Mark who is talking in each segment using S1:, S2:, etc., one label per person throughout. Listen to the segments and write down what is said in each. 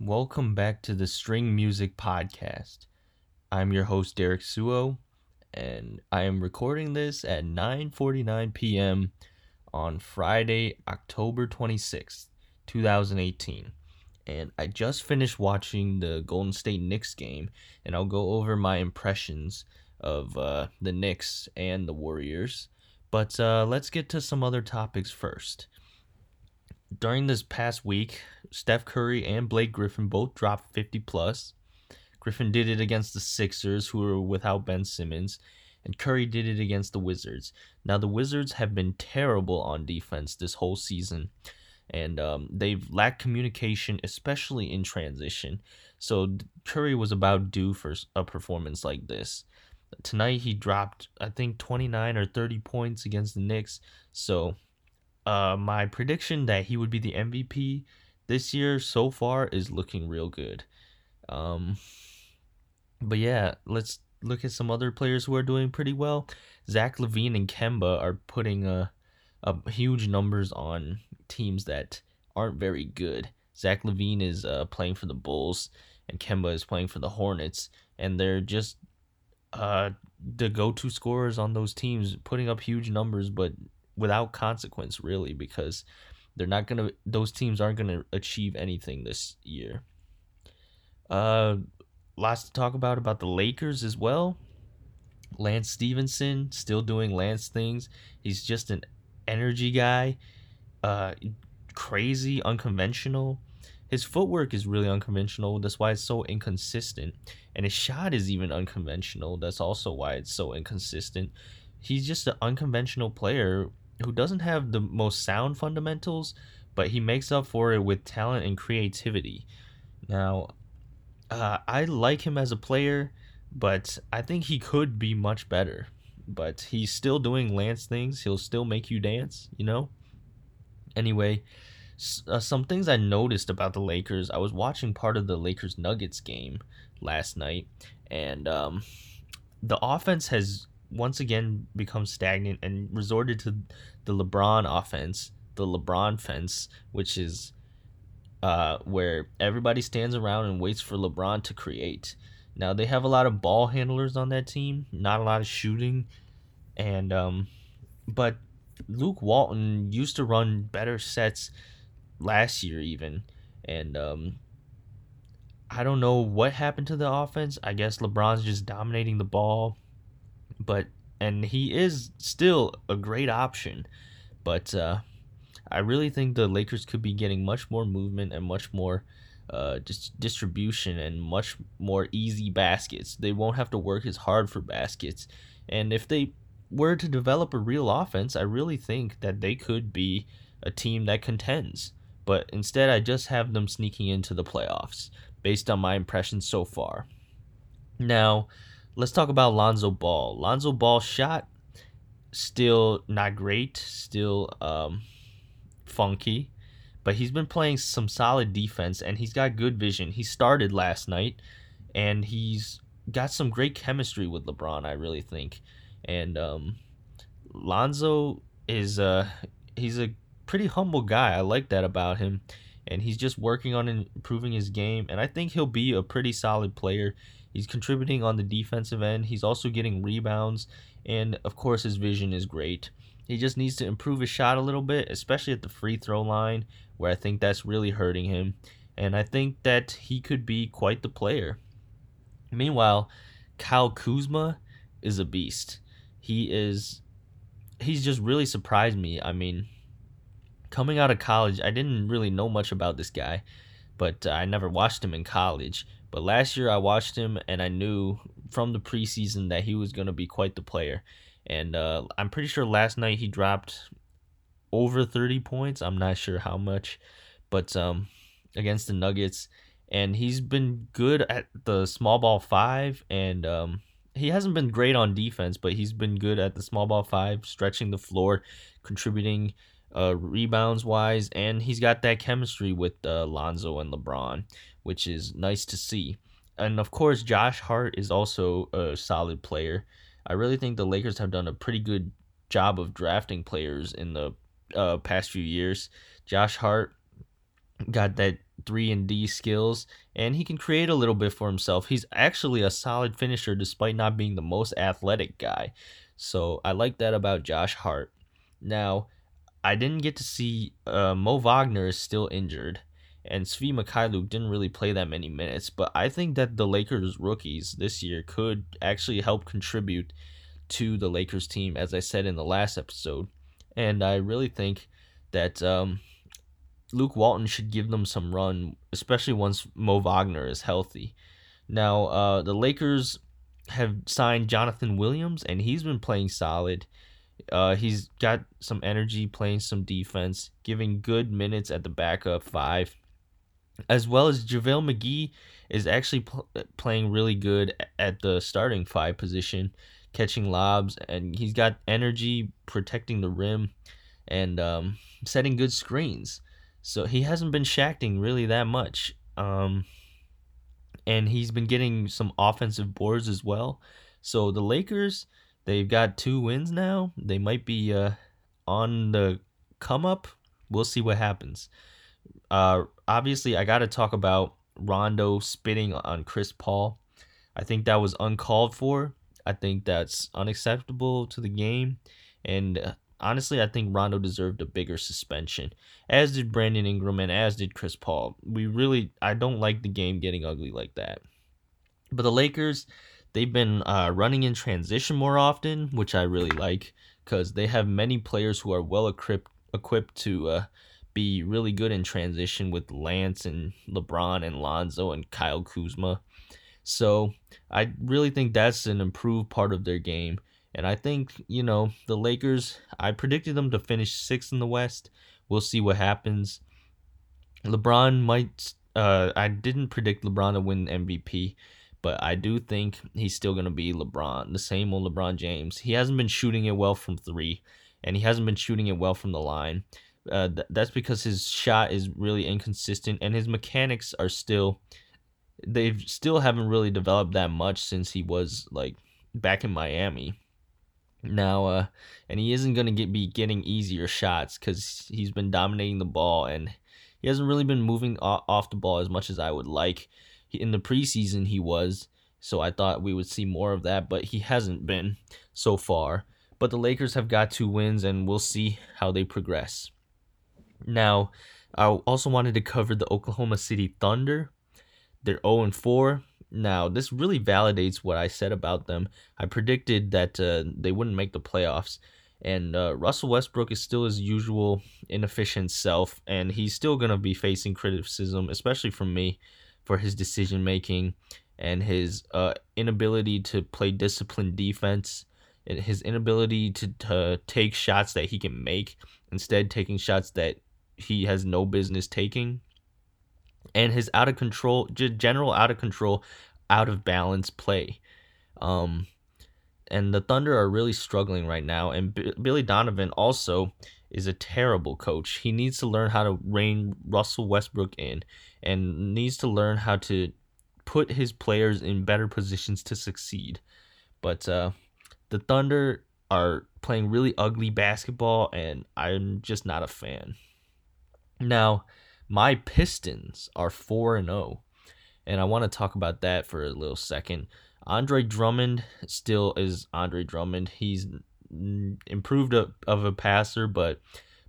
S1: Welcome back to the String Music Podcast. I'm your host Derek Suo, and I am recording this at 9:49 p.m. on Friday, October 26th, 2018. And I just finished watching the Golden State Knicks game, and I'll go over my impressions of uh, the Knicks and the Warriors. But uh, let's get to some other topics first. During this past week, Steph Curry and Blake Griffin both dropped 50 plus. Griffin did it against the Sixers, who were without Ben Simmons, and Curry did it against the Wizards. Now, the Wizards have been terrible on defense this whole season, and um, they've lacked communication, especially in transition. So, Curry was about due for a performance like this. Tonight, he dropped, I think, 29 or 30 points against the Knicks. So, uh, my prediction that he would be the MVP this year so far is looking real good. Um, but yeah, let's look at some other players who are doing pretty well. Zach LaVine and Kemba are putting a, a huge numbers on teams that aren't very good. Zach LaVine is uh, playing for the Bulls, and Kemba is playing for the Hornets, and they're just uh, the go-to scorers on those teams, putting up huge numbers, but without consequence, really, because they're not gonna. Those teams aren't gonna achieve anything this year. Uh, lots to talk about about the Lakers as well. Lance Stephenson still doing Lance things. He's just an energy guy. Uh, crazy, unconventional. His footwork is really unconventional. That's why it's so inconsistent. And his shot is even unconventional. That's also why it's so inconsistent. He's just an unconventional player who doesn't have the most sound fundamentals, but he makes up for it with talent and creativity. Now, uh, I like him as a player, but I think he could be much better. But he's still doing Lance things. He'll still make you dance, you know? Anyway, uh, some things I noticed about the Lakers. I was watching part of the Lakers Nuggets game last night, and um, the offense has once again become stagnant and resorted to the LeBron offense, the LeBron fence, which is uh, where everybody stands around and waits for LeBron to create. Now they have a lot of ball handlers on that team, not a lot of shooting, and um, but Luke Walton used to run better sets last year even, and um, I don't know what happened to the offense. I guess LeBron's just dominating the ball, but and he is still a great option, but uh, I really think the Lakers could be getting much more movement and much more uh, just distribution and much more easy baskets. They won't have to work as hard for baskets, and if they were to develop a real offense, I really think that they could be a team that contends. But instead, I just have them sneaking into the playoffs based on my impressions so far. Now, let's talk about Lonzo Ball. Lonzo Ball shot still not great, still um, funky, but he's been playing some solid defense and he's got good vision. He started last night and he's got some great chemistry with LeBron, I really think. And um, Lonzo is uh he's a pretty humble guy. I like that about him. And he's just working on improving his game and I think he'll be a pretty solid player. He's contributing on the defensive end. He's also getting rebounds and of course his vision is great. He just needs to improve his shot a little bit, especially at the free throw line where I think that's really hurting him. And I think that he could be quite the player. Meanwhile, Kyle Kuzma is a beast he is he's just really surprised me. I mean, coming out of college, I didn't really know much about this guy, but uh, I never watched him in college. But last year I watched him and I knew from the preseason that he was going to be quite the player. And uh, I'm pretty sure last night he dropped over 30 points. I'm not sure how much, but um, against the Nuggets. And he's been good at the small ball five and um, he hasn't been great on defense, but he's been good at the small ball five, stretching the floor, contributing uh, rebounds wise, and he's got that chemistry with uh, Lonzo and LeBron, which is nice to see. And of course, Josh Hart is also a solid player. I really think the Lakers have done a pretty good job of drafting players in the uh, past few years. Josh Hart got that 3 and D skills and he can create a little bit for himself. He's actually a solid finisher despite not being the most athletic guy. So I like that about Josh Hart. Now, I didn't get to see uh, Mo Wagner is still injured and Svi Mykhailiuk didn't really play that many minutes, but I think that the Lakers rookies this year could actually help contribute to the Lakers team, as I said in the last episode. And I really think that um, Luke Walton should give them some run, especially once Mo Wagner is healthy. Now, uh, the Lakers have signed Jonathan Williams, and he's been playing solid. Uh, he's got some energy, playing some defense, giving good minutes at the backup five as well as JaVale McGee is actually pl- playing really good at the starting five position, catching lobs, and he's got energy protecting the rim and um, setting good screens. So he hasn't been shacking really that much. Um, and he's been getting some offensive boards as well. So the Lakers, they've got two wins now. They might be uh, on the come up. We'll see what happens. Uh, obviously, I got to talk about Rondo spitting on Chris Paul. I think that was uncalled for. I think that's unacceptable to the game. And uh, honestly, I think Rondo deserved a bigger suspension, as did Brandon Ingram and as did Chris Paul. We really, I don't like the game getting ugly like that. But the Lakers, they've been uh, running in transition more often, which I really like because they have many players who are well equipped equipped to uh, be really good in transition with Lance and LeBron and Lonzo and Kyle Kuzma. So I really think that's an improved part of their game. And I think, you know, the Lakers, I predicted them to finish sixth in the West. We'll see what happens. LeBron might, uh, I didn't predict LeBron to win MVP, but I do think he's still going to be LeBron, the same old LeBron James. He hasn't been shooting it well from three, and he hasn't been shooting it well from the line. Uh, th- that's because his shot is really inconsistent and his mechanics are still they've still haven't really developed that much since he was like back in Miami. Now, uh, and he isn't gonna get be getting easier shots because he's been dominating the ball and he hasn't really been moving off the ball as much as I would like. In the preseason, he was, so I thought we would see more of that, but he hasn't been so far. But the Lakers have got two wins, and we'll see how they progress. Now, I also wanted to cover the Oklahoma City Thunder. They're 0 4. Now, this really validates what I said about them. I predicted that uh, they wouldn't make the playoffs. And uh, Russell Westbrook is still his usual inefficient self, and he's still going to be facing criticism, especially from me, for his decision making and his uh, inability to play disciplined defense, and his inability to, to take shots that he can make, instead, taking shots that he has no business taking. And his out of control general out of control out of balance play. Um and the thunder are really struggling right now. And B- billy donovan also is a terrible coach. He needs to learn how to rein russell westbrook in and needs to learn how to put his players in better positions to succeed. But uh the thunder are playing really ugly basketball and i'm just not a fan now, my Pistons are 4 and 0, and I want to talk about that for a little second. Andre Drummond still is Andre Drummond. He's improved of a passer, but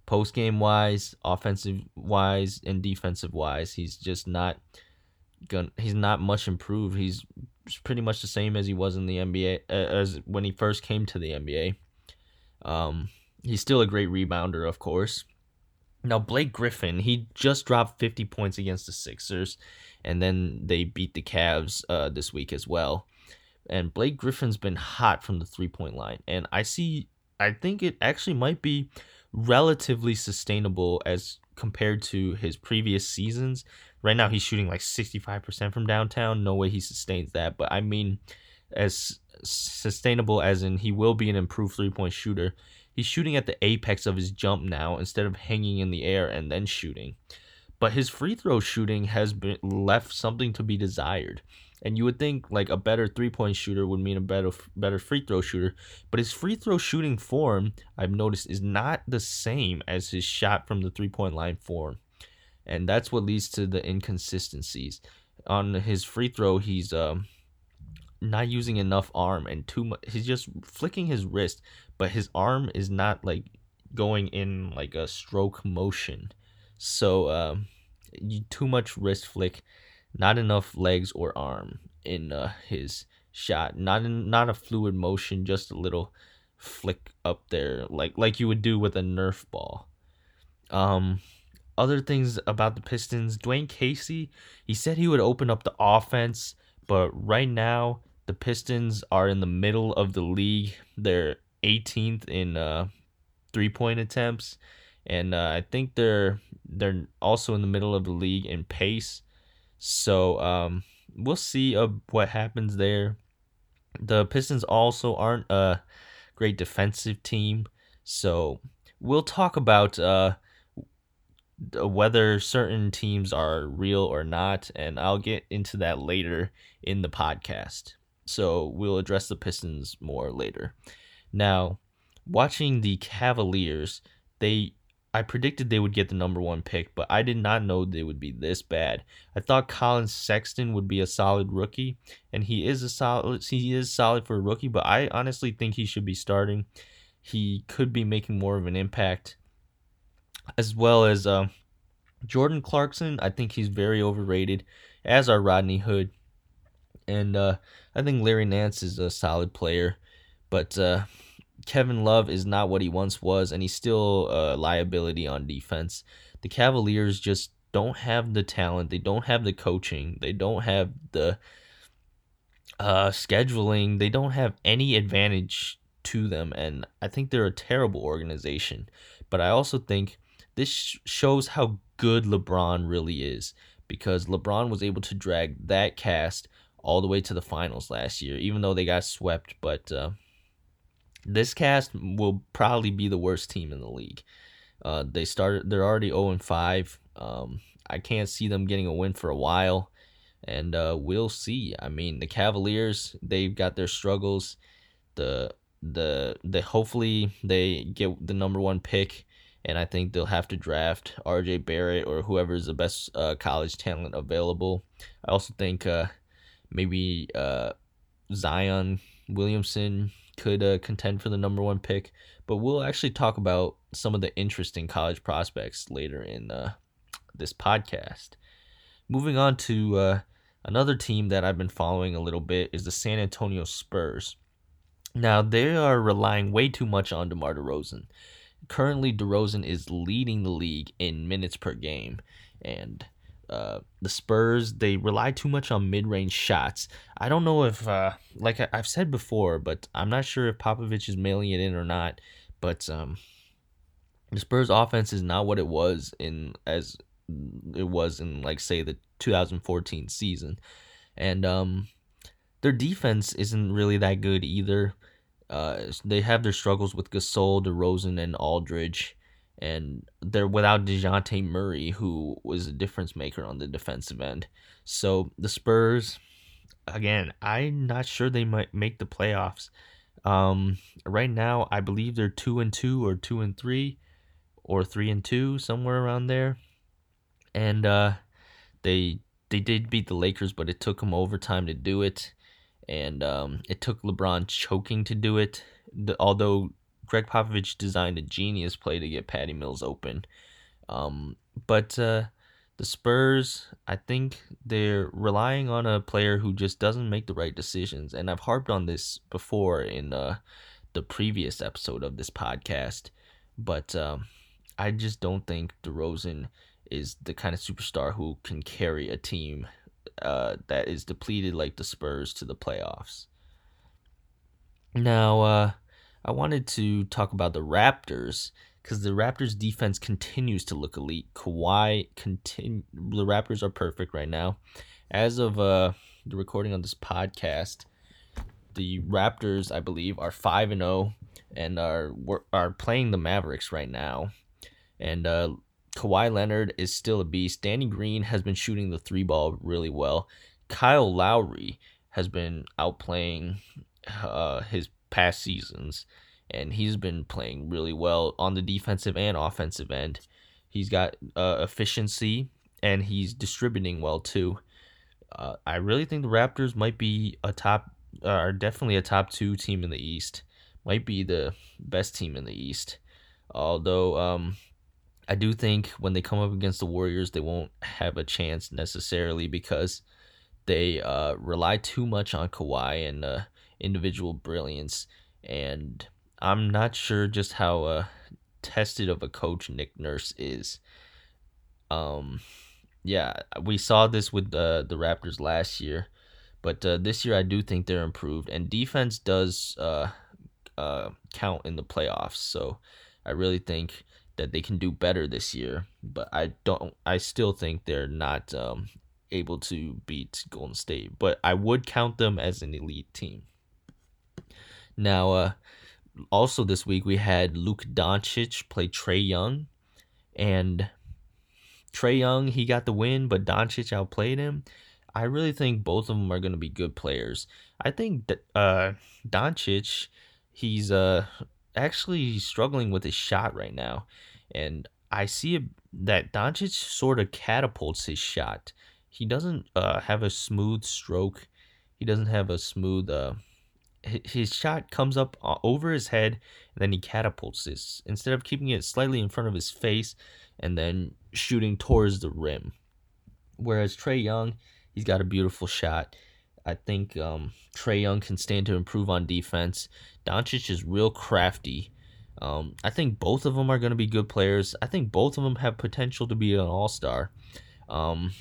S1: post game wise, offensive wise, and defensive wise, he's just not going he's not much improved. He's pretty much the same as he was in the NBA as when he first came to the NBA. Um, he's still a great rebounder, of course, now, Blake Griffin, he just dropped 50 points against the Sixers, and then they beat the Cavs uh, this week as well. And Blake Griffin's been hot from the three point line. And I see, I think it actually might be relatively sustainable as compared to his previous seasons. Right now, he's shooting like 65% from downtown. No way he sustains that. But I mean, as sustainable as in he will be an improved three point shooter He's shooting at the apex of his jump now instead of hanging in the air and then shooting. But his free throw shooting has been left something to be desired. And you would think like a better three-point shooter would mean a better better free throw shooter, but his free throw shooting form I've noticed is not the same as his shot from the three-point line form. and that's what leads to the inconsistencies. On his free throw, he's um, not using enough arm and too much. He's just flicking his wrist, but his arm is not like going in like a stroke motion. So um, too much wrist flick, not enough legs or arm in uh, his shot. Not in, not a fluid motion, just a little flick up there, like like you would do with a Nerf ball. Um, other things about the Pistons, Dwane Casey, he said he would open up the offense, but right now the Pistons are in the middle of the league. They're 18th in uh, three point attempts, and uh, I think they're they're also in the middle of the league in pace. So um, we'll see uh, what happens there. The Pistons also aren't a great defensive team, so we'll talk about uh, whether certain teams are real or not, and I'll get into that later in the podcast. So we'll address the Pistons more later. Now, watching the Cavaliers, they I predicted they would get the number one pick, but I did not know they would be this bad. I thought Collin Sexton would be a solid rookie, and he is a solid. He is solid for a rookie, but I honestly think he should be starting. He could be making more of an impact, as well as uh, Jordan Clarkson. I think he's very overrated, as are Rodney Hood, and uh, I think Larry Nance is a solid player, but. Uh, Kevin Love is not what he once was, and he's still a liability on defense. The Cavaliers just don't have the talent, they don't have the coaching, they don't have the uh, scheduling, they don't have any advantage to them, and I think they're a terrible organization. But I also think this shows how good LeBron really is because LeBron was able to drag that cast all the way to the finals last year, even though they got swept. But uh, this cast will probably be the worst team in the league. Uh, they started. They're already zero and five. Um, I can't see them getting a win for a while, and uh, we'll see. I mean, the Cavaliers they've got their struggles. The the the hopefully they get the number one pick, and I think they'll have to draft R.J. Barrett or whoever is the best uh, college talent available. I also think uh, maybe uh, Zion Williamson could uh, contend for the number one pick. But we'll actually talk about some of the interesting college prospects later in uh, this podcast. Moving on to uh, another team that I've been following a little bit is the San Antonio Spurs. Now they are relying way too much on DeMar DeRozan. Currently, DeRozan is leading the league in minutes per game, and uh, the Spurs they rely too much on mid-range shots. I don't know if, uh, like I, have said before, but I'm not sure if Popovich is mailing it in or not. But um, the Spurs offense is not what it was in as it was in like say the 2014 season, and um, their defense isn't really that good either. Uh, they have their struggles with Gasol, DeRozan, and Aldridge and they're without DeJounte Murray, who was a difference maker on the defensive end. So the Spurs, again, I'm not sure they might make the playoffs. Um, right now, I believe they're two and two or two and three, or three and two, somewhere around there. And uh, they they did beat the Lakers, but it took them overtime to do it, and um, it took LeBron choking to do it. The, although Gregg Popovich designed a genius play to get Patty Mills open. Um, but uh, the Spurs, I think they're relying on a player who just doesn't make the right decisions. And I've harped on this before in uh, the previous episode of this podcast. But um, I just don't think DeRozan is the kind of superstar who can carry a team uh, that is depleted like the Spurs to the playoffs. Now, uh, I wanted to talk about the Raptors because the Raptors defense continues to look elite. Kawhi continue the Raptors are perfect right now. As of uh the recording on this podcast, the Raptors, I believe, are 5 and 0 and are are playing the Mavericks right now. And uh Kawhi Leonard is still a beast. Danny Green has been shooting the three ball really well. Kyle Lowry has been outplaying uh, his past seasons, and he's been playing really well on the defensive and offensive end. He's got uh, efficiency and he's distributing well too. Uh, I really think the Raptors might be a top, uh, are definitely a top two team in the East. Might be the best team in the East. Although um, I do think when they come up against the Warriors, they won't have a chance necessarily because they uh, rely too much on Kawhi and uh, individual brilliance. And I'm not sure just how uh, tested of a coach Nick Nurse is. Um, yeah, we saw this with the the Raptors last year, but uh, this year I do think they're improved, and defense does uh, uh, count in the playoffs. So I really think that they can do better this year, but I don't. I still think they're not um, able to beat Golden State, but I would count them as an elite team. Now, uh, also this week we had Luka Doncic play Trae Young, and Trae Young, he got the win, but Doncic outplayed him. I really think both of them are going to be good players. I think uh, Doncic, he's uh, actually struggling with his shot right now. And I see that Doncic sort of catapults his shot. He doesn't uh, have a smooth stroke. He doesn't have a smooth. Uh, his shot comes up uh, over his head and then he catapults this instead of keeping it slightly in front of his face and then shooting towards the rim. Whereas Trae Young, he's got a beautiful shot. I think um, Trae Young can stand to improve on defense. Doncic is real crafty. Um, I think both of them are going to be good players. I think both of them have potential to be an all star. Um,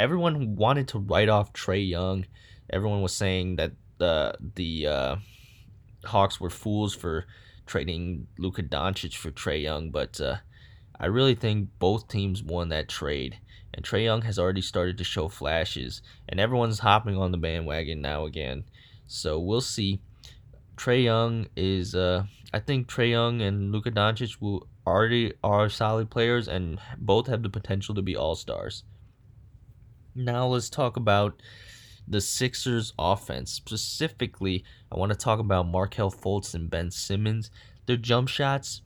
S1: everyone wanted to write off Trae Young. Everyone was saying that the the uh, Hawks were fools for trading Luka Doncic for Trae Young, but uh, I really think both teams won that trade. And Trae Young has already started to show flashes, and everyone's hopping on the bandwagon now again. So we'll see. Trae Young is, uh, I think Trae Young and Luka Doncic will already are solid players, and both have the potential to be all stars. Now let's talk about the Sixers offense. Specifically, I want to talk about Markelle Fultz and Ben Simmons. Their jump shots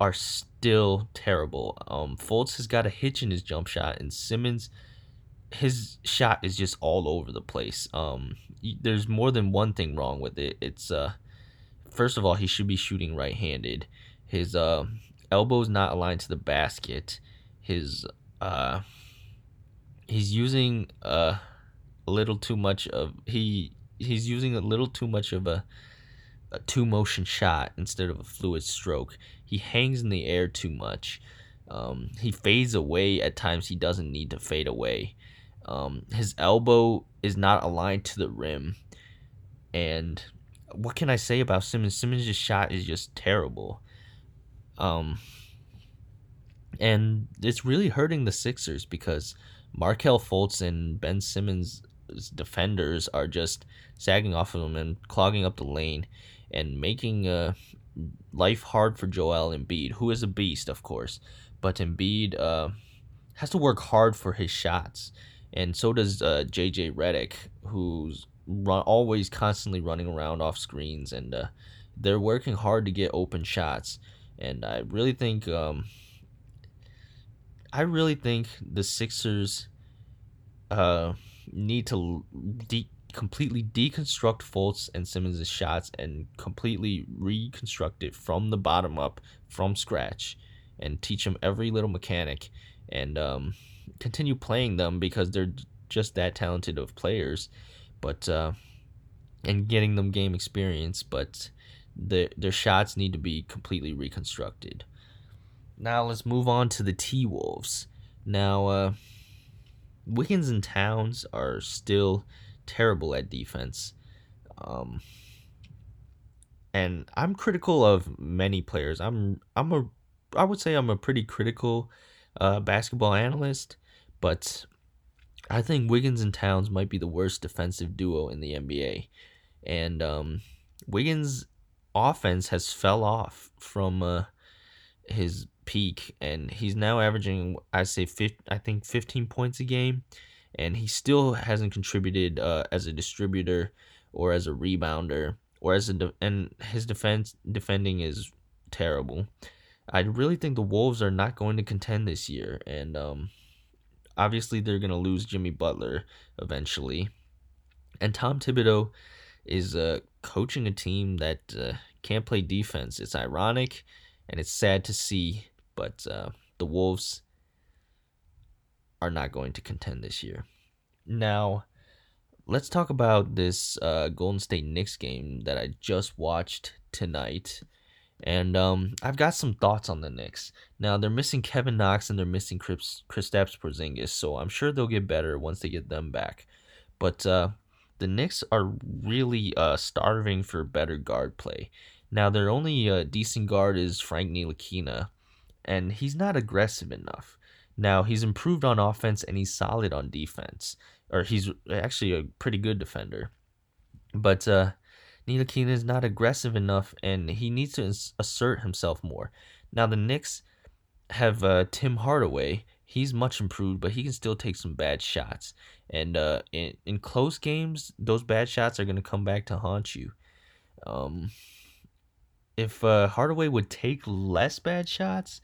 S1: are still terrible. Um, Fultz has got a hitch in his jump shot, and Simmons, his shot is just all over the place. Um, there's more than one thing wrong with it. It's uh, first of all, he should be shooting right-handed. His uh, elbow's not aligned to the basket. His uh, he's using uh, little too much of he he's using a little too much of a a two motion shot instead of a fluid stroke. He hangs in the air too much. Um, he fades away at times he doesn't need to fade away. Um, his elbow is not aligned to the rim. And what can I say about Simmons? Simmons' shot is just terrible. Um, and it's really hurting the Sixers because Markelle Fultz and Ben Simmons' defenders are just sagging off of him and clogging up the lane and making uh, life hard for Joel Embiid, who is a beast, of course. But Embiid uh, has to work hard for his shots, and so does uh, JJ Redick, who's run, always constantly running around off screens, and uh, they're working hard to get open shots. And I really think, um, I really think the Sixers uh, need to de- completely deconstruct Fultz and Simmons' shots and completely reconstruct it from the bottom up, from scratch, and teach them every little mechanic and um, continue playing them because they're just that talented of players, but uh, and getting them game experience, but the, their shots need to be completely reconstructed. Now let's move on to the T Wolves. Now, uh, Wiggins and Towns are still terrible at defense. Um, and I'm critical of many players. I'm I'm a I would say I'm a pretty critical uh, basketball analyst, but I think Wiggins and Towns might be the worst defensive duo in the NBA. And um, Wiggins' offense has fell off from uh, his peak, and he's now averaging I say 50, I think 15 points a game and he still hasn't contributed uh, as a distributor or as a rebounder or as a de- and his defense defending is terrible. I really think the Wolves are not going to contend this year, and um, obviously they're gonna lose Jimmy Butler eventually, and Tom Thibodeau is uh, coaching a team that uh, can't play defense. It's ironic, and it's sad to see, but uh, the Wolves are not going to contend this year. Now, let's talk about this uh, Golden State Knicks game that I just watched tonight. And um, I've got some thoughts on the Knicks. Now they're missing Kevin Knox and they're missing Chris Kristaps Porzingis, so I'm sure they'll get better once they get them back. But uh, the Knicks are really uh, starving for better guard play. Now their only uh, decent guard is Frank Ntilikina, and he's not aggressive enough. Now he's improved on offense and he's solid on defense, or he's actually a pretty good defender. But uh, Ntilikina is not aggressive enough, and he needs to assert himself more. Now the Knicks have uh, Tim Hardaway. He's much improved, but he can still take some bad shots. And uh, in in close games, those bad shots are going to come back to haunt you. Um, if uh, Hardaway would take less bad shots,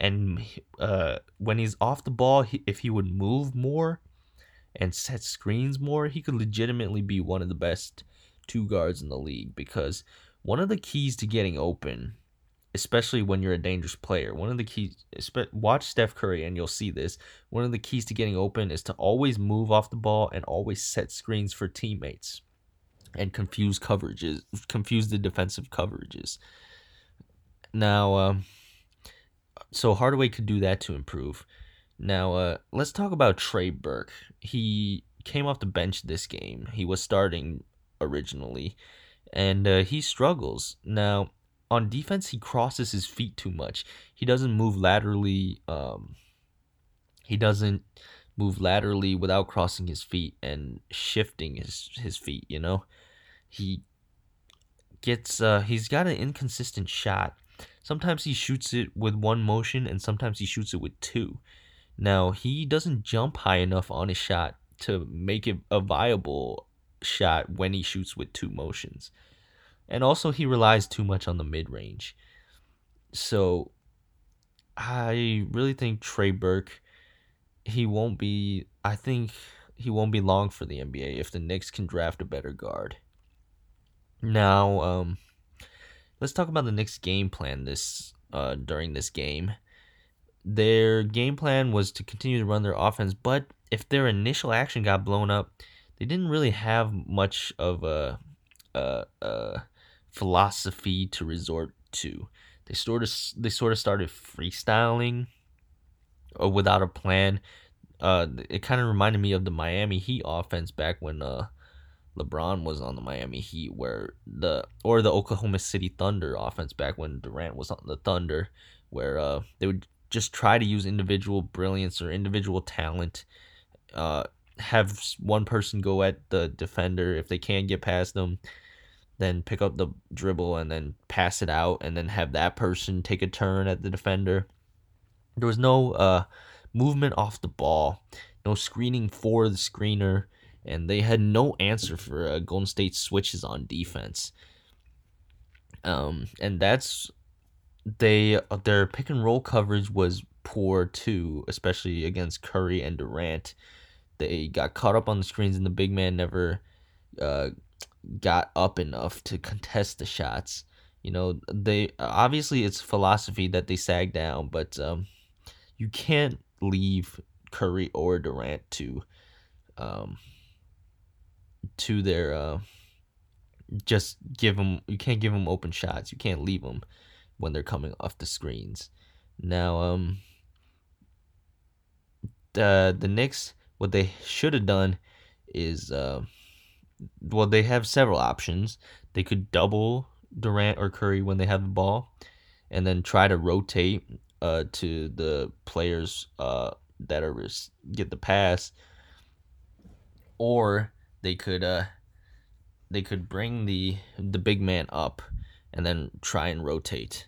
S1: and uh, when he's off the ball, he, if he would move more and set screens more, he could legitimately be one of the best two guards in the league because one of the keys to getting open, especially when you're a dangerous player, one of the keys, watch Steph Curry and you'll see this. One of the keys to getting open is to always move off the ball and always set screens for teammates and confuse coverages, confuse the defensive coverages. Now, um, so Hardaway could do that to improve. Now, uh, let's talk about Trey Burke. He came off the bench this game. He was starting originally, and uh, he struggles. Now, on defense, he crosses his feet too much. He doesn't move laterally. Um, he doesn't move laterally without crossing his feet and shifting his his feet. You know, he gets uh, he's got an inconsistent shot. Sometimes he shoots it with one motion, and sometimes he shoots it with two. Now he doesn't jump high enough on his shot to make it a viable shot when he shoots with two motions. And also, he relies too much on the mid range. So, I really think Trey Burke, he won't be, I think he won't be long for the NBA if the Knicks can draft a better guard. Now, um, let's talk about the Knicks' game plan this uh, during this game. Their game plan was to continue to run their offense, but if their initial action got blown up, they didn't really have much of a, a, a philosophy to resort to. They sort of they sort of started freestyling, or uh, without a plan. Uh, it kind of reminded me of the Miami Heat offense back when uh, LeBron was on the Miami Heat, where the or the Oklahoma City Thunder offense back when Durant was on the Thunder, where uh, they would just try to use individual brilliance or individual talent uh, have one person go at the defender. If they can't get past them then pick up the dribble and then pass it out and then have that person take a turn at the defender. There was no uh, movement off the ball no screening for the screener and they had no answer for uh, golden state switches on defense um, and that's they their pick and roll coverage was poor too especially against curry and durant they got caught up on the screens, and the big man never uh, got up enough to contest the shots. You know, they obviously it's philosophy that they sag down, but um, you can't leave Curry or Durant to um, to their uh, just give them. You can't give them open shots. You can't leave them when they're coming off the screens. Now, um, the the Knicks what they should have done is, uh, well, they have several options. They could double Durant or Curry when they have the ball, and then try to rotate uh, to the players uh, that are get the pass, or they could uh, they could bring the the big man up and then try and rotate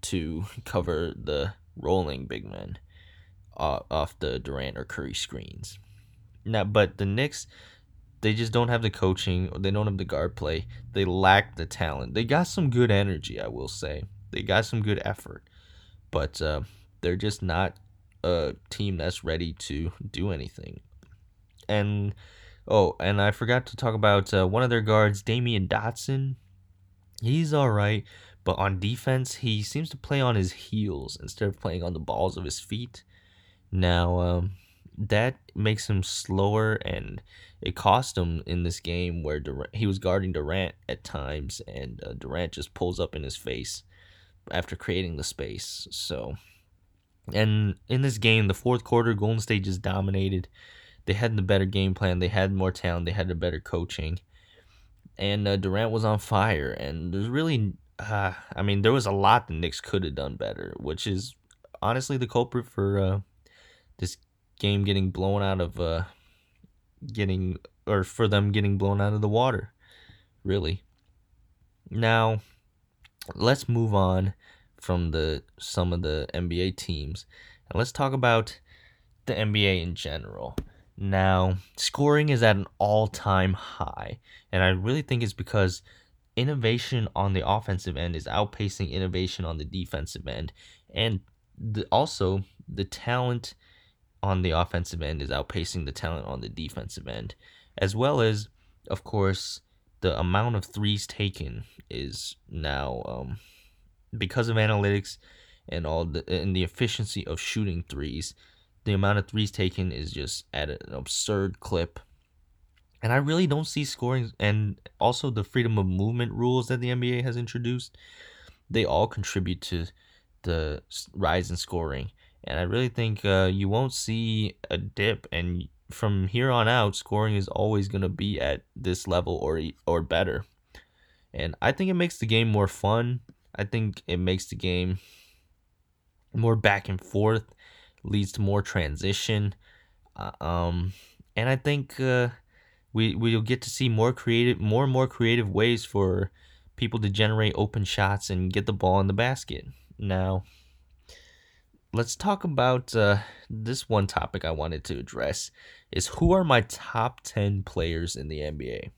S1: to cover the rolling big men off the Durant or Curry screens. Now, but the Knicks, they just don't have the coaching. Or they don't have the guard play. They lack the talent. They got some good energy, I will say. They got some good effort, but uh, they're just not a team that's ready to do anything. And oh, and I forgot to talk about uh, one of their guards, Damyean Dotson. He's all right, but on defense, he seems to play on his heels instead of playing on the balls of his feet. Now, um, that makes him slower, and it cost him in this game where Durant, he was guarding Durant at times, and uh, Durant just pulls up in his face after creating the space. So, and in this game, the fourth quarter, Golden State just dominated. They had the better game plan. They had more talent. They had the better coaching, and uh, Durant was on fire. And there's really, uh, I mean, there was a lot the Knicks could have done better, which is honestly the culprit for uh, this game getting blown out of, uh, getting or for them getting blown out of the water. Really. Now, let's move on from the some of the NBA teams and let's talk about the NBA in general. Now, scoring is at an all-time high, and I really think it's because innovation on the offensive end is outpacing innovation on the defensive end, and the, also the talent on the offensive end is outpacing the talent on the defensive end, as well as, of course, the amount of threes taken is now um, because of analytics and all the and the efficiency of shooting threes. The amount of threes taken is just at an absurd clip. And I really don't see scoring and also the freedom of movement rules that the NBA has introduced. They all contribute to the rise in scoring. And I really think uh, you won't see a dip. And from here on out, scoring is always going to be at this level or or better. And I think it makes the game more fun. I think it makes the game more back and forth, leads to more transition. Uh, um, and I think uh, we we'll get to see more creative, more and more creative ways for people to generate open shots and get the ball in the basket. Now, let's talk about uh, this one topic I wanted to address is who are my top 10 players in the NBA.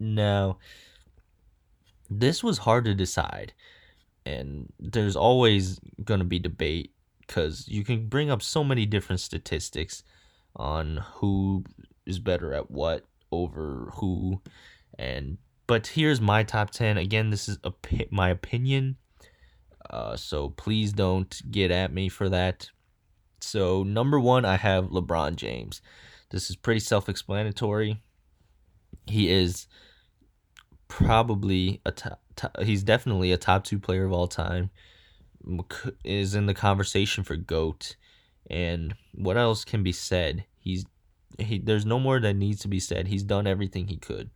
S1: Now, this was hard to decide and there's always going to be debate because you can bring up so many different statistics on who is better at what over who and but here's my top 10 again this is a, my opinion uh, so please don't get at me for that. So number one i have lebron james. This is pretty self-explanatory. He is probably a top, top, he's definitely a top two player of all time. Is in the conversation for goat, and what else can be said? He's he. There's no more that needs to be said. He's done everything he could.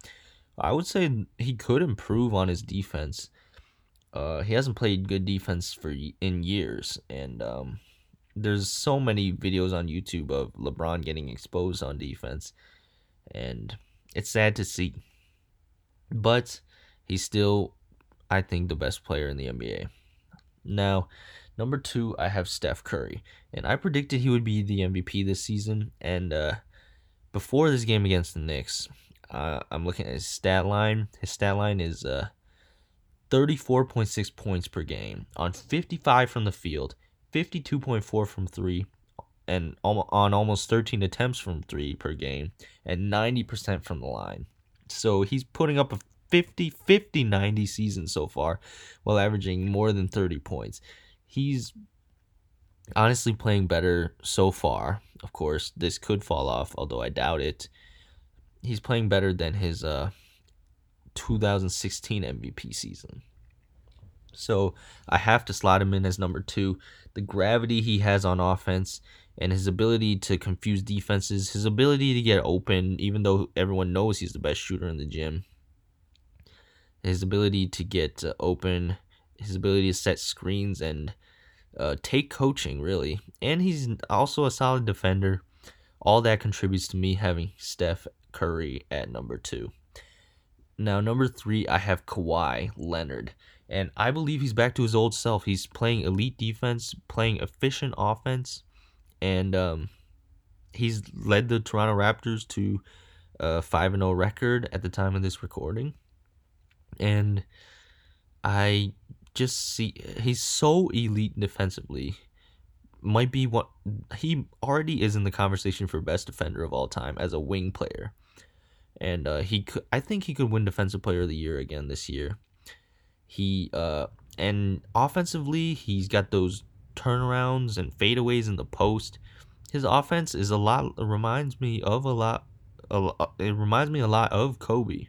S1: I would say he could improve on his defense. Uh, he hasn't played good defense for in years, and um, there's so many videos on YouTube of LeBron getting exposed on defense, and it's sad to see but he's still, I think, the best player in the NBA. Now, number two, I have Steph Curry, and I predicted he would be the MVP this season. And uh, before this game against the Knicks, uh, I'm looking at his stat line. His stat line is uh, 34.6 points per game on 55 from the field, 52.4 from three, and on almost 13 attempts from three per game, and 90% from the line. So he's putting up a 50 50 90 season so far while averaging more than 30 points. He's honestly playing better so far. Of course, this could fall off, although I doubt it. He's playing better than his uh 2016 MVP season. So I have to slot him in as number two. The gravity he has on offense and his ability to confuse defenses, his ability to get open, even though everyone knows he's the best shooter in the gym, his ability to get uh, open, his ability to set screens and uh, take coaching, really. And he's also a solid defender. All that contributes to me having Steph Curry at number two. Now, number three, I have Kawhi Leonard. And I believe he's back to his old self. He's playing elite defense, playing efficient offense, and um, he's led the Toronto Raptors to a 5 0 record at the time of this recording. And I just see he's so elite defensively. might be what he already is in the conversation for best defender of all time as a wing player, and uh, he could. I think he could win Defensive Player of the Year again this year. He uh, and offensively, he's got those turnarounds and fadeaways in the post. His offense is a lot. Reminds me of a lot. A, it reminds me a lot of Kobe,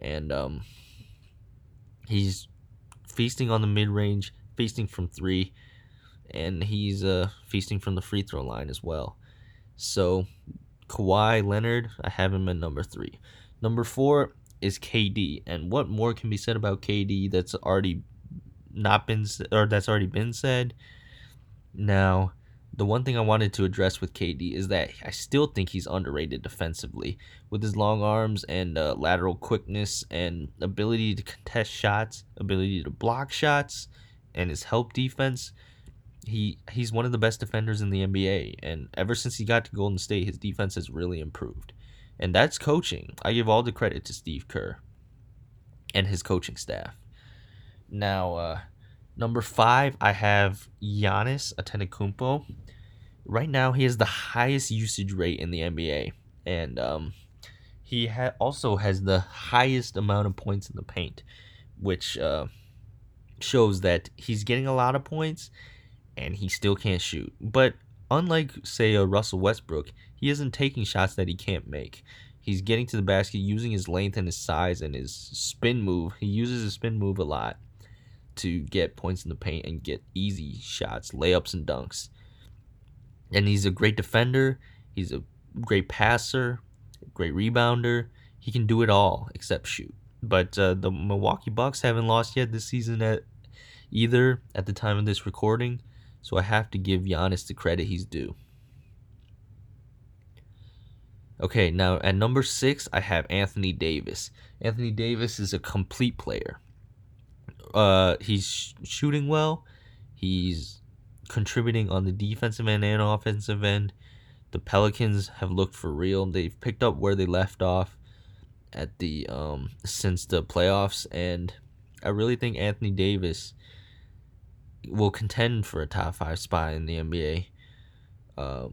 S1: and um, he's feasting on the mid range, feasting from three and he's uh, feasting from the free throw line as well. So Kawhi Leonard, I have him at number three. Number four is KD, and what more can be said about KD that's already not been or that's already been said? Now, the one thing I wanted to address with KD is that I still think he's underrated defensively with his long arms and uh, lateral quickness and ability to contest shots, ability to block shots, and his help defense he he's one of the best defenders in the NBA, and ever since he got to Golden State, his defense has really improved, and that's coaching. I give all the credit to Steve Kerr and his coaching staff. Now, uh, number five, I have Giannis Antetokounmpo. Right now, he has the highest usage rate in the NBA, and um, he ha- also has the highest amount of points in the paint, which uh, shows that he's getting a lot of points and he still can't shoot. But unlike, say, a Russell Westbrook, he isn't taking shots that he can't make. He's getting to the basket using his length and his size and his spin move. He uses his spin move a lot to get points in the paint and get easy shots, layups, and dunks. And he's a great defender. He's a great passer, great rebounder. He can do it all except shoot. But uh, the Milwaukee Bucks haven't lost yet this season at either at the time of this recording. So I have to give Giannis the credit he's due. Okay, now at number six, I have Anthony Davis. Anthony Davis is a complete player. Uh, he's shooting well. He's contributing on the defensive end and offensive end. The Pelicans have looked for real. They've picked up where they left off at the um since the playoffs, and I really think Anthony Davis will contend for a top five spot in the NBA. Uh,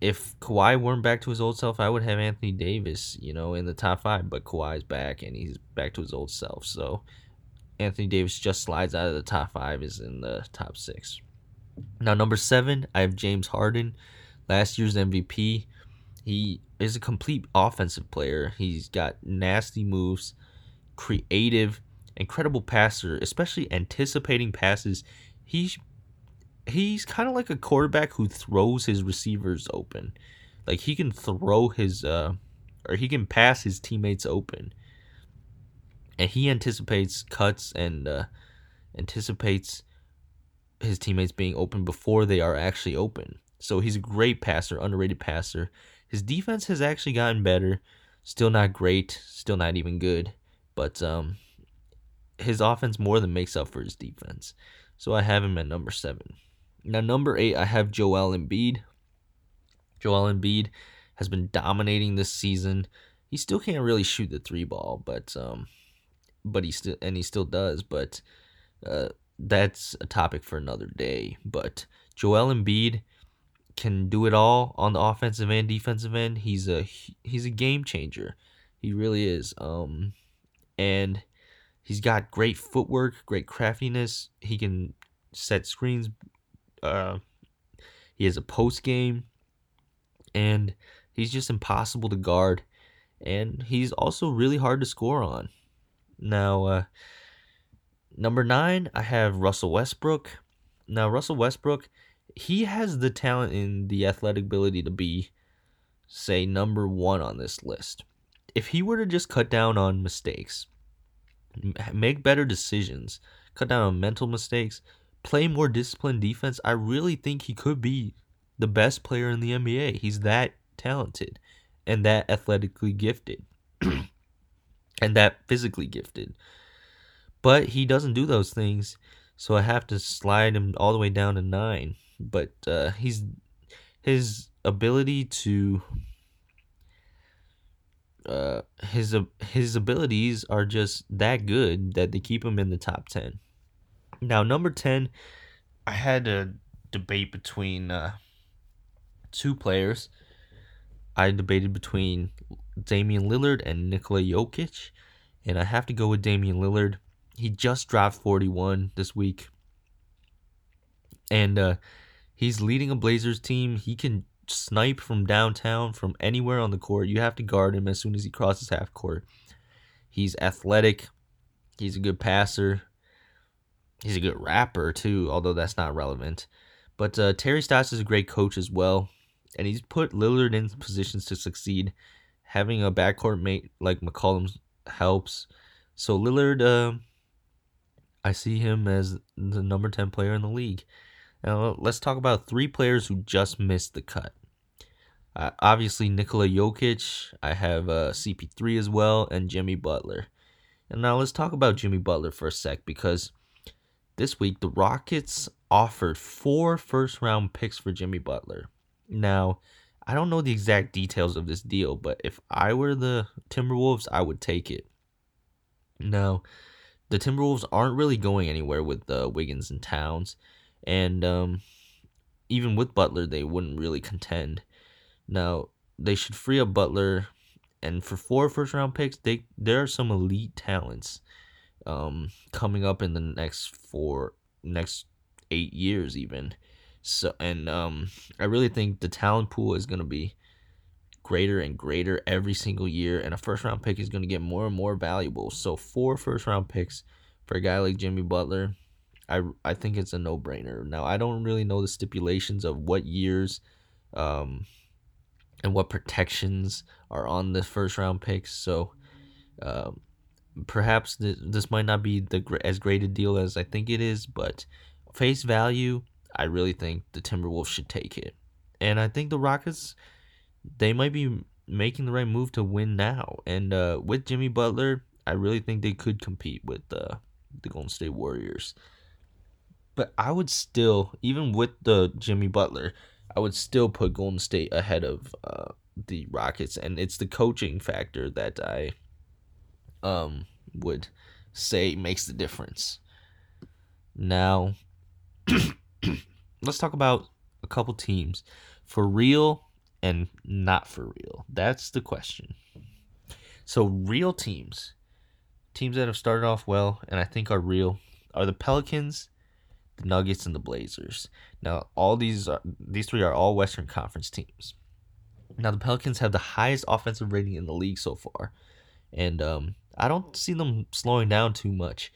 S1: if Kawhi weren't back to his old self, I would have Anthony Davis, you know, in the top five. But Kawhi's back and he's back to his old self. So Anthony Davis just slides out of the top five, is in the top six. Now, number seven, I have James Harden, last year's MVP. He is a complete offensive player. He's got nasty moves, creative, incredible passer, especially anticipating passes he's he's kind of like a quarterback who throws his receivers open. Like he can throw his uh or he can pass his teammates open. And he anticipates cuts and uh anticipates his teammates being open before they are actually open. So he's a great passer, underrated passer. His defense has actually gotten better. Still not great, still not even good, but um his offense more than makes up for his defense. So I have him at number seven. Now, number eight, I have Joel Embiid. Joel Embiid has been dominating this season. He still can't really shoot the three ball, but um, but he still and he still does. But uh, that's a topic for another day. But Joel Embiid can do it all on the offensive and defensive end. He's a he's a game changer. He really is. Um, and He's got great footwork, great craftiness. He can set screens. Uh, he has a post game, and he's just impossible to guard. And he's also really hard to score on. Now, uh, number nine, I have Russell Westbrook. Now, Russell Westbrook, he has the talent and the athletic ability to be, say, number one on this list. If he were to just cut down on mistakes, make better decisions, cut down on mental mistakes, play more disciplined defense, I really think he could be the best player in the NBA. He's that talented and that athletically gifted and that physically gifted. But he doesn't do those things, so I have to slide him all the way down to 9. But uh, he's his ability to uh, his his abilities are just that good that they keep him in the top ten. Now, number ten, I had a debate between uh, two players. I debated between Damian Lillard and Nikola Jokic, and I have to go with Damian Lillard. He just dropped 41 this week, and uh, he's leading a Blazers team. He can snipe from downtown, from anywhere on the court. You have to guard him as soon as he crosses half court. He's athletic. He's a good passer. He's a good rapper too, although that's not relevant. But uh, Terry Stotts is a great coach as well, and he's put Lillard in positions to succeed. Having a backcourt mate like McCollum helps. So Lillard, uh, I see him as the number ten player in the league. Now let's talk about three players who just missed the cut. Uh, obviously Nikola Jokic. I have uh, CP3 as well, and Jimmy Butler. And now let's talk about Jimmy Butler for a sec because this week the Rockets offered four first round picks for Jimmy Butler. Now, I don't know the exact details of this deal, but if I were the Timberwolves, I would take it. Now, the Timberwolves aren't really going anywhere with uh, Wiggins and Towns, and um, even with Butler, they wouldn't really contend. Now, they should free up Butler and for four first round picks, they there are some elite talents um, coming up in the next four next eight years even. So and um, I really think the talent pool is gonna be greater and greater every single year, and a first round pick is gonna get more and more valuable. So four first round picks for a guy like Jimmy Butler, I I think it's a no brainer. Now I don't really know the stipulations of what years um, and what protections are on the first round picks. So um, perhaps th- this might not be the as great a deal as I think it is, but face value, I really think the Timberwolves should take it. And I think the Rockets, they might be making the right move to win now. And uh, with Jimmy Butler, I really think they could compete with uh, the Golden State Warriors. But I would still, even with the Jimmy Butler, I would still put Golden State ahead of uh, the Rockets, and it's the coaching factor that I um would say makes the difference. Now, let's talk about a couple teams for real and not for real. That's the question. So, real teams, teams that have started off well and I think are real, are the Pelicans the Nuggets, and the Blazers. Now, all these are, these three are all Western Conference teams. Now, the Pelicans have the highest offensive rating in the league so far, and um, I don't see them slowing down too much.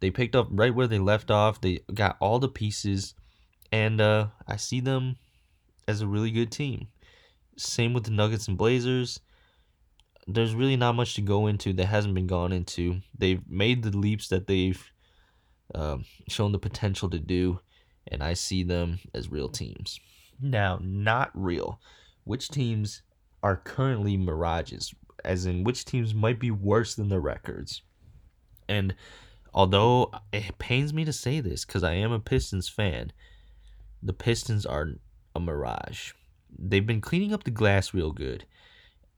S1: They picked up right where they left off. They got all the pieces, and uh, I see them as a really good team. Same with the Nuggets and Blazers. There's really not much to go into that hasn't been gone into. They've made the leaps that they've um, shown the potential to do, and I see them as real teams. Now, not real. Which teams are currently mirages? As in, which teams might be worse than their records? And although it pains me to say this because I am a Pistons fan, the Pistons are a mirage. They've been cleaning up the glass real good.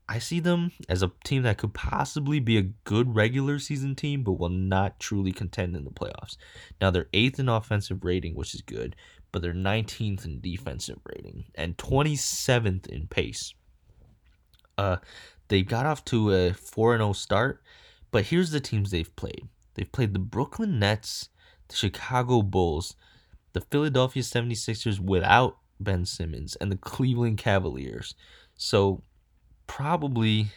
S1: I see them as a team that could possibly be a good regular season team, but will not truly contend in the playoffs. Now they're eighth in offensive rating, which is good, but they're 19th in defensive rating and 27th in pace. Uh, they got off to a 4 0 start, but here's the teams they've played. They've played the Brooklyn Nets, the Chicago Bulls, the Philadelphia 76ers without Ben Simmons, and the Cleveland Cavaliers. So probably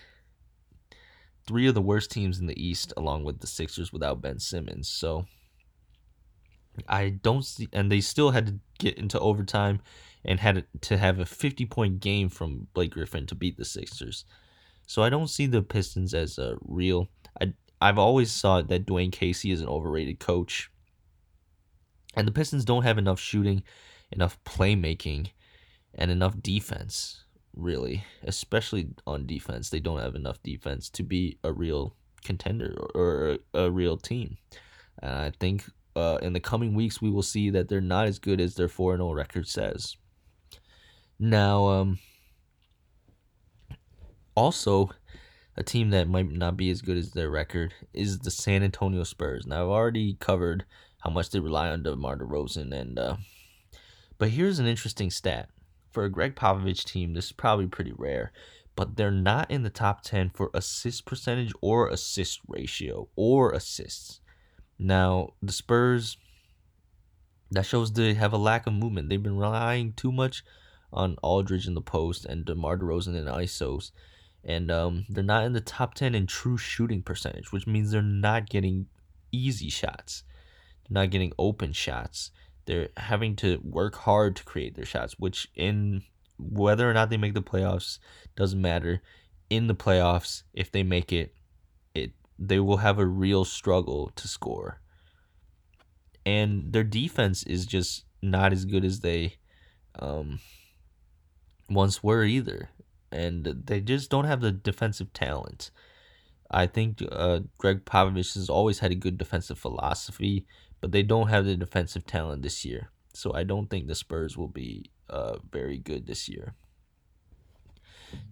S1: three of the worst teams in the East, along with the Sixers without Ben Simmons. So I don't see, and they still had to get into overtime and had to have a 50 point game from Blake Griffin to beat the Sixers. So I don't see the Pistons as a real. I I've always thought that Dwane Casey is an overrated coach, and the Pistons don't have enough shooting, enough playmaking, and enough defense really, especially on defense. They don't have enough defense to be a real contender or, a, real team. And I think uh, in the coming weeks we will see that they're not as good as their 4 0 record says. Now, um, also, a team that might not be as good as their record is the San Antonio Spurs. Now, I've already covered how much they rely on DeMar DeRozan and uh, But here's an interesting stat. For a Gregg Popovich team, this is probably pretty rare, but they're not in the top 10 for assist percentage or assist ratio or assists. Now, the Spurs, that shows they have a lack of movement. They've been relying too much on Aldridge in the post and DeMar DeRozan in ISOs. And um, they're not in the top 10 in true shooting percentage, which means they're not getting easy shots. Not getting open shots. They're having to work hard to create their shots, which in whether or not they make the playoffs doesn't matter. In the playoffs, if they make it, it they will have a real struggle to score. And their defense is just not as good as they um, once were either. And they just don't have the defensive talent. I think uh, Gregg Popovich has always had a good defensive philosophy, but they don't have the defensive talent this year. So I don't think the Spurs will be uh, very good this year.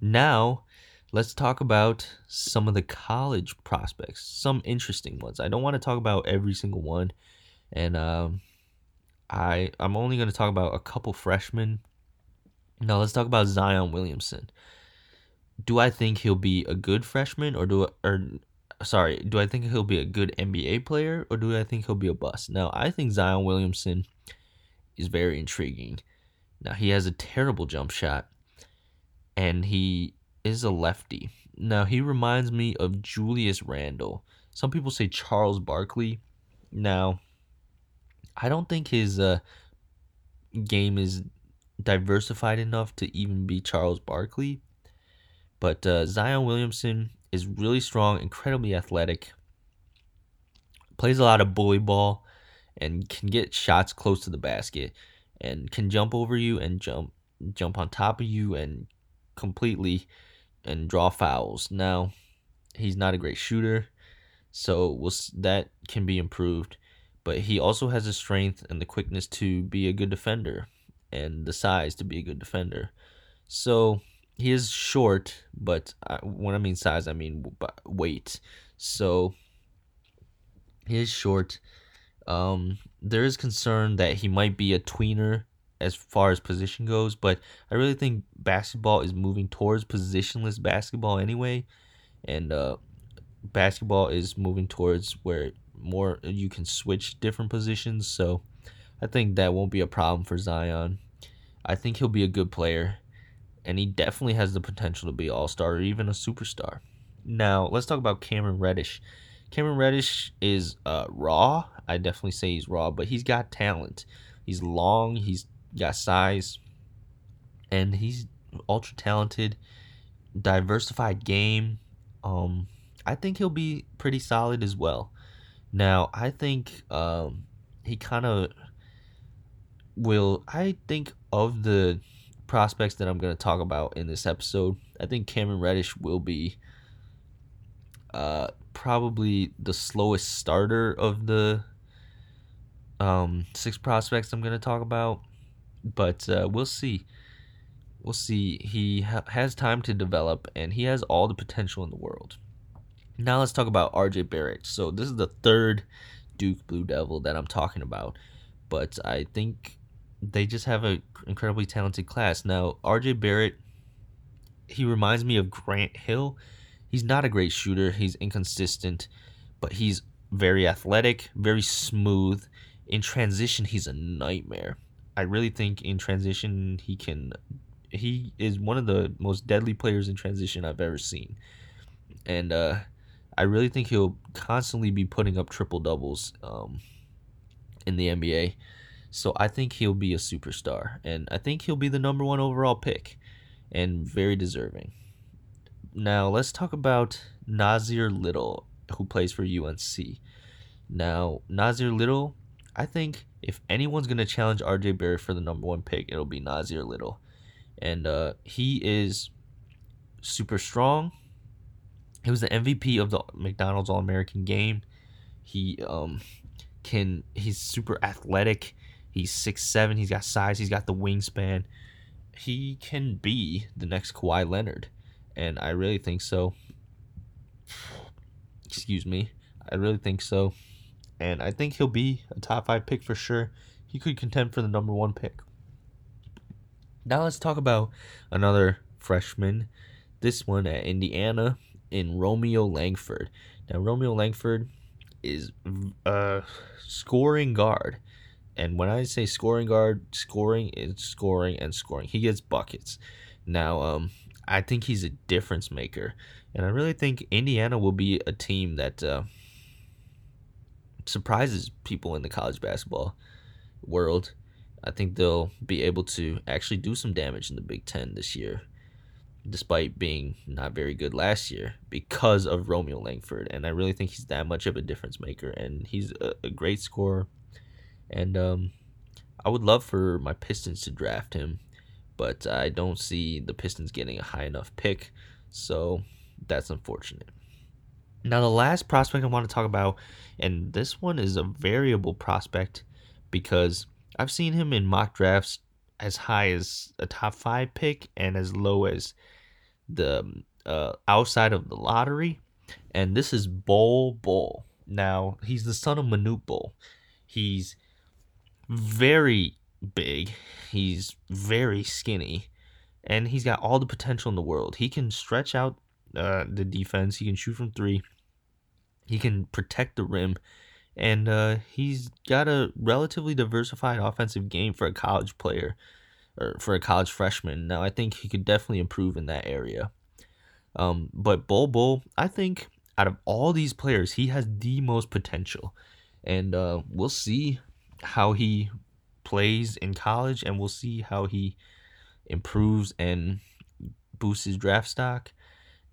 S1: Now, let's talk about some of the college prospects, some interesting ones. I don't want to talk about every single one, and um, I I'm only going to talk about a couple freshmen. Now let's talk about Zion Williamson. Do I think he'll be a good freshman, or do or sorry, do I think he'll be a good NBA player, or do I think he'll be a bust? Now I think Zion Williamson is very intriguing. Now he has a terrible jump shot, and he is a lefty. Now he reminds me of Julius Randle. Some people say Charles Barkley. Now, I don't think his uh, game is diversified enough to even be Charles Barkley. But uh, Zion Williamson is really strong, incredibly athletic, plays a lot of bully ball, and can get shots close to the basket and can jump over you and jump jump on top of you and completely and draw fouls. Now, he's not a great shooter, so we'll, that can be improved. But he also has the strength and the quickness to be a good defender, and the size to be a good defender. So he is short, but I, when I mean size, I mean weight. So he is short, um, there is concern that he might be a tweener as far as position goes, but I really think basketball is moving towards positionless basketball anyway, and uh, basketball is moving towards where more you can switch different positions. So I think that won't be a problem for Zion. I think he'll be a good player, and he definitely has the potential to be all star or even a superstar. Now let's talk about Cameron Reddish. Cameron Reddish is uh, raw. I definitely say he's raw, but he's got talent. He's long. He's got size, and he's ultra talented. Diversified game. Um, I think he'll be pretty solid as well. Now, I think um, he kind of will. I think of the prospects that I'm going to talk about in this episode, I think Cameron Reddish will be uh, probably the slowest starter of the um, six prospects I'm going to talk about, but uh, we'll see. We'll see. He ha- has time to develop, and he has all the potential in the world. Now let's talk about RJ Barrett. So this is the third Duke Blue Devil that I'm talking about, but I think they just have an incredibly talented class. Now RJ Barrett, he reminds me of Grant Hill He's not a great shooter. He's inconsistent, but he's very athletic, very smooth. In transition, he's a nightmare. I really think in transition he can he is one of the most deadly players in transition I've ever seen. And uh, I really think he'll constantly be putting up triple doubles um, in the NBA. So I think he'll be a superstar. And I think he'll be the number one overall pick and very deserving. Now let's talk about Nassir Little, who plays for UNC. Now Nassir Little, I think if anyone's gonna challenge RJ Barrett for the number one pick, it'll be Nassir Little, and uh, he is super strong. He was the MVP of the McDonald's All American game. He um can he's super athletic. He's six seven. He's got size. He's got the wingspan. He can be the next Kawhi Leonard and I really think so. Excuse me. I really think so. And I think he'll be a top five pick for sure. He could contend for the number one pick. Now let's talk about another freshman. This one at Indiana in Romeo Langford. Now Romeo Langford is a scoring guard. And when I say scoring guard, scoring is scoring and scoring. He gets buckets. Now, um, I think he's a difference maker, and I really think Indiana will be a team that uh, surprises people in the college basketball world. I think they'll be able to actually do some damage in the Big Ten this year, despite being not very good last year because of Romeo Langford. And I really think he's that much of a difference maker, and he's a, a great scorer. And um, I would love for my Pistons to draft him, but I don't see the Pistons getting a high enough pick, so that's unfortunate. Now, the last prospect I want to talk about, and this one is a variable prospect because I've seen him in mock drafts as high as a top five pick and as low as the uh, outside of the lottery. And this is Bol Bol. Now, he's the son of Manute Bol. He's very big, he's very skinny, and he's got all the potential in the world. He can stretch out uh, the defense, he can shoot from three, he can protect the rim, and uh, he's got a relatively diversified offensive game for a college player or for a college freshman. Now, I think he could definitely improve in that area. Um, but Bol Bol, I think out of all these players, he has the most potential, and uh, we'll see how he plays in college, and we'll see how he improves and boosts his draft stock.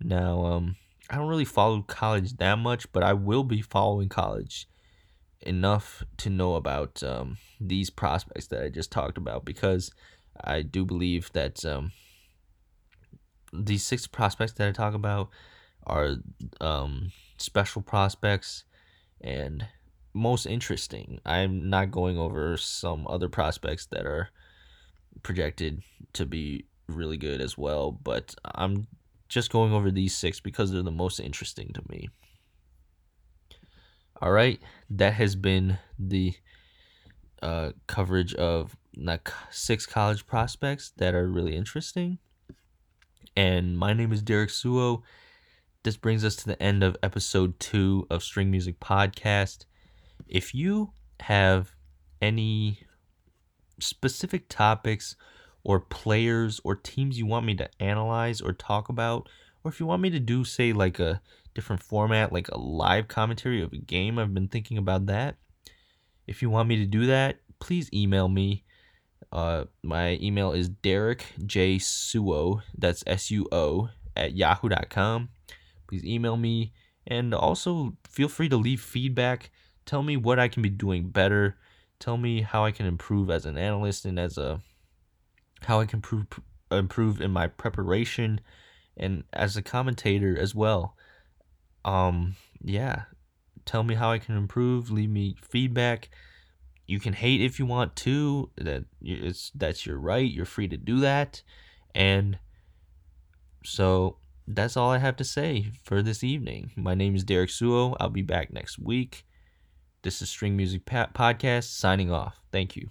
S1: Now, um, I don't really follow college that much, but I will be following college enough to know about um, these prospects that I just talked about because I do believe that um, these six prospects that I talk about are um, special prospects and most interesting. I'm not going over some other prospects that are projected to be really good as well, but I'm just going over these six because they're the most interesting to me. All right, that has been the uh, coverage of like six college prospects that are really interesting. And my name is Derek Suo. This brings us to the end of episode two of String Music Podcast. If you have any specific topics or players or teams you want me to analyze or talk about, or if you want me to do, say, like a different format, like a live commentary of a game, I've been thinking about that. If you want me to do that, please email me. Uh, my email is Derek J Suo. That's S U O at yahoo.com. Please email me and also feel free to leave feedback. Tell me what I can be doing better. Tell me how I can improve as an analyst and as a how I can improve improve in my preparation and as a commentator as well. Um, yeah, tell me how I can improve. Leave me feedback. You can hate if you want to. That it's that's your right. You're free to do that. And so that's all I have to say for this evening. My name is Derek Suo. I'll be back next week. This is String Music Podcast signing off. Thank you.